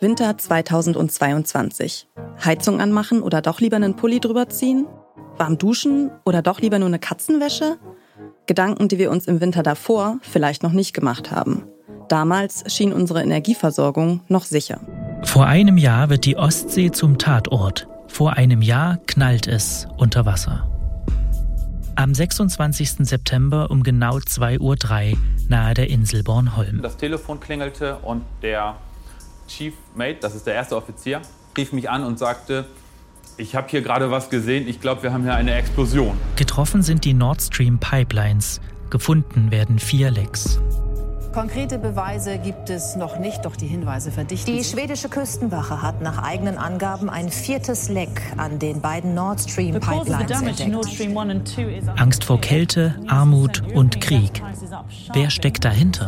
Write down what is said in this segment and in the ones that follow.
Winter 2022. Heizung anmachen oder doch lieber einen Pulli drüber ziehen? Warm duschen oder doch lieber nur eine Katzenwäsche? Gedanken, die wir uns im Winter davor vielleicht noch nicht gemacht haben. Damals schien unsere Energieversorgung noch sicher. Vor einem Jahr wird die Ostsee zum Tatort. Vor einem Jahr knallt es unter Wasser. Am 26. September um genau 2.03 Uhr nahe der Insel Bornholm. Das Telefon klingelte und der Chief Mate, das ist der erste Offizier, rief mich an und sagte, ich habe hier gerade was gesehen, ich glaube, wir haben hier eine Explosion. Getroffen sind die Nord Stream Pipelines. Gefunden werden vier Lecks. Konkrete Beweise gibt es noch nicht, doch die Hinweise verdichten Die sich. schwedische Küstenwache hat nach eigenen Angaben ein viertes Leck an den beiden Nord Stream Pipelines entdeckt. Angst vor Kälte, Armut und Krieg. Wer steckt dahinter?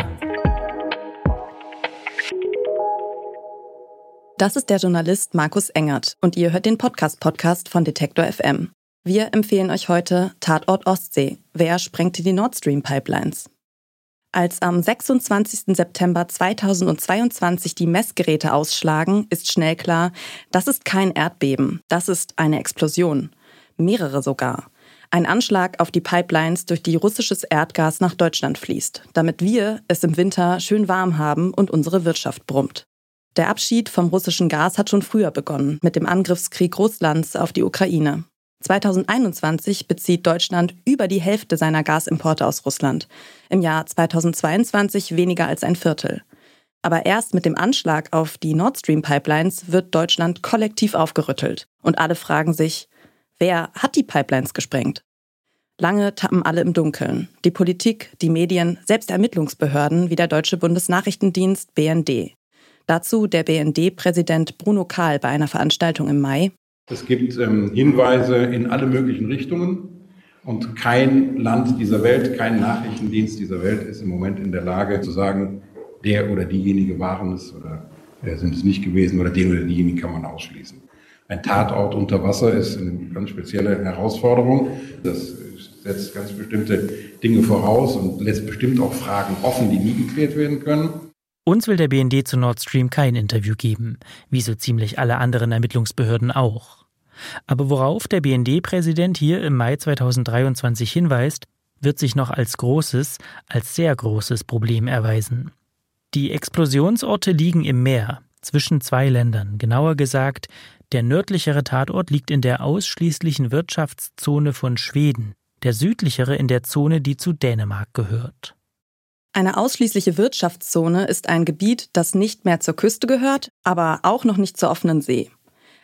Das ist der Journalist Markus Engert und ihr hört den Podcast-Podcast von Detektor FM. Wir empfehlen euch heute Tatort Ostsee. Wer sprengte die Nord Stream Pipelines? Als am 26. September 2022 die Messgeräte ausschlagen, ist schnell klar, das ist kein Erdbeben, das ist eine Explosion. Mehrere sogar. Ein Anschlag auf die Pipelines, durch die russisches Erdgas nach Deutschland fließt, damit wir es im Winter schön warm haben und unsere Wirtschaft brummt. Der Abschied vom russischen Gas hat schon früher begonnen, mit dem Angriffskrieg Russlands auf die Ukraine. 2021 bezieht Deutschland über die Hälfte seiner Gasimporte aus Russland. Im Jahr 2022 weniger als ein Viertel. Aber erst mit dem Anschlag auf die Nord Stream Pipelines wird Deutschland kollektiv aufgerüttelt. Und alle fragen sich, wer hat die Pipelines gesprengt? Lange tappen alle im Dunkeln. Die Politik, die Medien, selbst Ermittlungsbehörden wie der Deutsche Bundesnachrichtendienst BND. Dazu der BND-Präsident Bruno Kahl bei einer Veranstaltung im Mai. Es gibt ähm, Hinweise in alle möglichen Richtungen und kein Land dieser Welt, kein Nachrichtendienst dieser Welt ist im Moment in der Lage zu sagen, der oder diejenige waren es oder äh, sind es nicht gewesen oder den oder diejenige kann man ausschließen. Ein Tatort unter Wasser ist eine ganz spezielle Herausforderung. Das setzt ganz bestimmte Dinge voraus und lässt bestimmt auch Fragen offen, die nie geklärt werden können. Uns will der BND zu Nord Stream kein Interview geben, wie so ziemlich alle anderen Ermittlungsbehörden auch. Aber worauf der BND-Präsident hier im Mai 2023 hinweist, wird sich noch als großes, als sehr großes Problem erweisen. Die Explosionsorte liegen im Meer, zwischen zwei Ländern, genauer gesagt, der nördlichere Tatort liegt in der ausschließlichen Wirtschaftszone von Schweden, der südlichere in der Zone, die zu Dänemark gehört. Eine ausschließliche Wirtschaftszone ist ein Gebiet, das nicht mehr zur Küste gehört, aber auch noch nicht zur offenen See.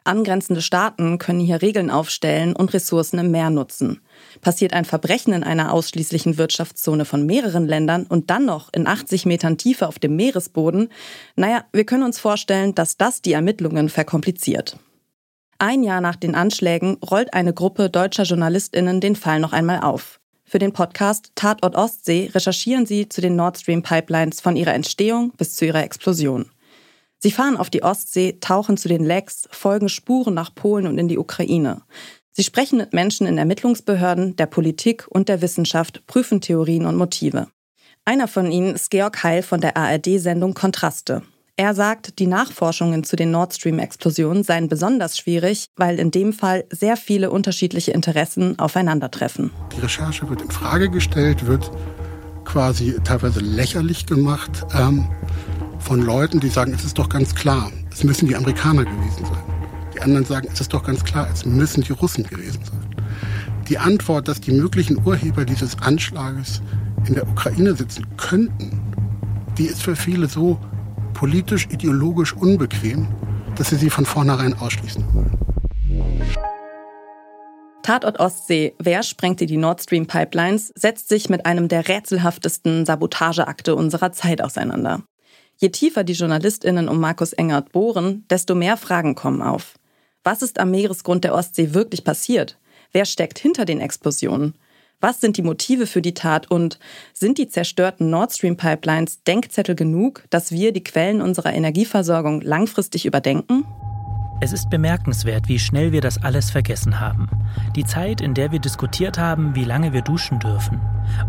Angrenzende Staaten können hier Regeln aufstellen und Ressourcen im Meer nutzen. Passiert ein Verbrechen in einer ausschließlichen Wirtschaftszone von mehreren Ländern und dann noch in 80 Metern Tiefe auf dem Meeresboden, naja, wir können uns vorstellen, dass das die Ermittlungen verkompliziert. Ein Jahr nach den Anschlägen rollt eine Gruppe deutscher JournalistInnen den Fall noch einmal auf. Für den Podcast Tatort Ostsee recherchieren sie zu den Nord Stream Pipelines von ihrer Entstehung bis zu ihrer Explosion. Sie fahren auf die Ostsee, tauchen zu den Lecks, folgen Spuren nach Polen und in die Ukraine. Sie sprechen mit Menschen in Ermittlungsbehörden, der Politik und der Wissenschaft, prüfen Theorien und Motive. Einer von ihnen ist Georg Heil von der ARD-Sendung Kontraste. Er sagt, die Nachforschungen zu den Nord Stream-Explosionen seien besonders schwierig, weil in dem Fall sehr viele unterschiedliche Interessen aufeinandertreffen. Die Recherche wird in Frage gestellt, wird quasi teilweise lächerlich gemacht ähm, von Leuten, die sagen, es ist doch ganz klar, es müssen die Amerikaner gewesen sein. Die anderen sagen, es ist doch ganz klar, es müssen die Russen gewesen sein. Die Antwort, dass die möglichen Urheber dieses Anschlages in der Ukraine sitzen könnten, die ist für viele so politisch, ideologisch unbequem, dass sie sie von vornherein ausschließen wollen. Tatort Ostsee, wer sprengte die Nord Stream Pipelines, setzt sich mit einem der rätselhaftesten Sabotageakte unserer Zeit auseinander. Je tiefer die JournalistInnen um Markus Engert bohren, desto mehr Fragen kommen auf. Was ist am Meeresgrund der Ostsee wirklich passiert? Wer steckt hinter den Explosionen? Was sind die Motive für die Tat und sind die zerstörten Nord Stream Pipelines Denkzettel genug, dass wir die Quellen unserer Energieversorgung langfristig überdenken? Es ist bemerkenswert, wie schnell wir das alles vergessen haben. Die Zeit, in der wir diskutiert haben, wie lange wir duschen dürfen,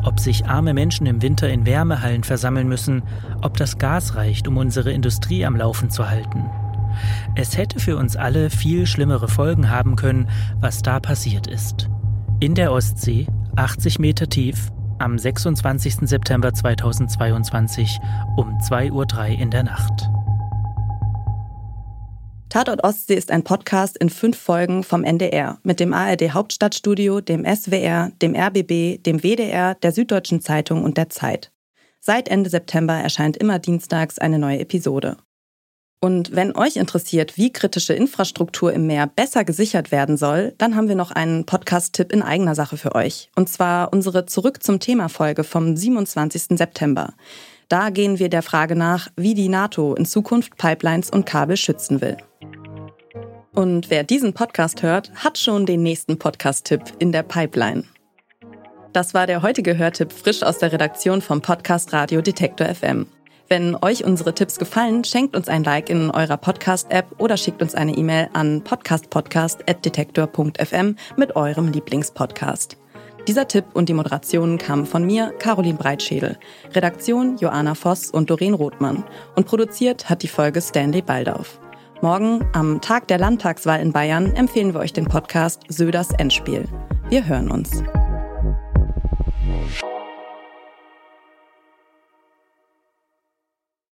ob sich arme Menschen im Winter in Wärmehallen versammeln müssen, ob das Gas reicht, um unsere Industrie am Laufen zu halten. Es hätte für uns alle viel schlimmere Folgen haben können, was da passiert ist. In der Ostsee, 80 Meter tief, am 26. September 2022 um 2.03 Uhr in der Nacht. Tatort Ostsee ist ein Podcast in fünf Folgen vom NDR mit dem ARD Hauptstadtstudio, dem SWR, dem RBB, dem WDR, der Süddeutschen Zeitung und der Zeit. Seit Ende September erscheint immer dienstags eine neue Episode. Und wenn euch interessiert, wie kritische Infrastruktur im Meer besser gesichert werden soll, dann haben wir noch einen Podcast-Tipp in eigener Sache für euch. Und zwar unsere Zurück zum Thema-Folge vom 27. September. Da gehen wir der Frage nach, wie die NATO in Zukunft Pipelines und Kabel schützen will. Und wer diesen Podcast hört, hat schon den nächsten Podcast-Tipp in der Pipeline. Das war der heutige Hörtipp frisch aus der Redaktion vom Podcast Radio Detektor FM. Wenn euch unsere Tipps gefallen, schenkt uns ein Like in eurer Podcast-App oder schickt uns eine E-Mail an podcastpodcast.detektor.fm mit eurem Lieblingspodcast. Dieser Tipp und die Moderation kamen von mir, Caroline Breitschädel, Redaktion Joanna Voss und Doreen Rothmann und produziert hat die Folge Stanley Baldauf. Morgen, am Tag der Landtagswahl in Bayern, empfehlen wir euch den Podcast Söders Endspiel. Wir hören uns.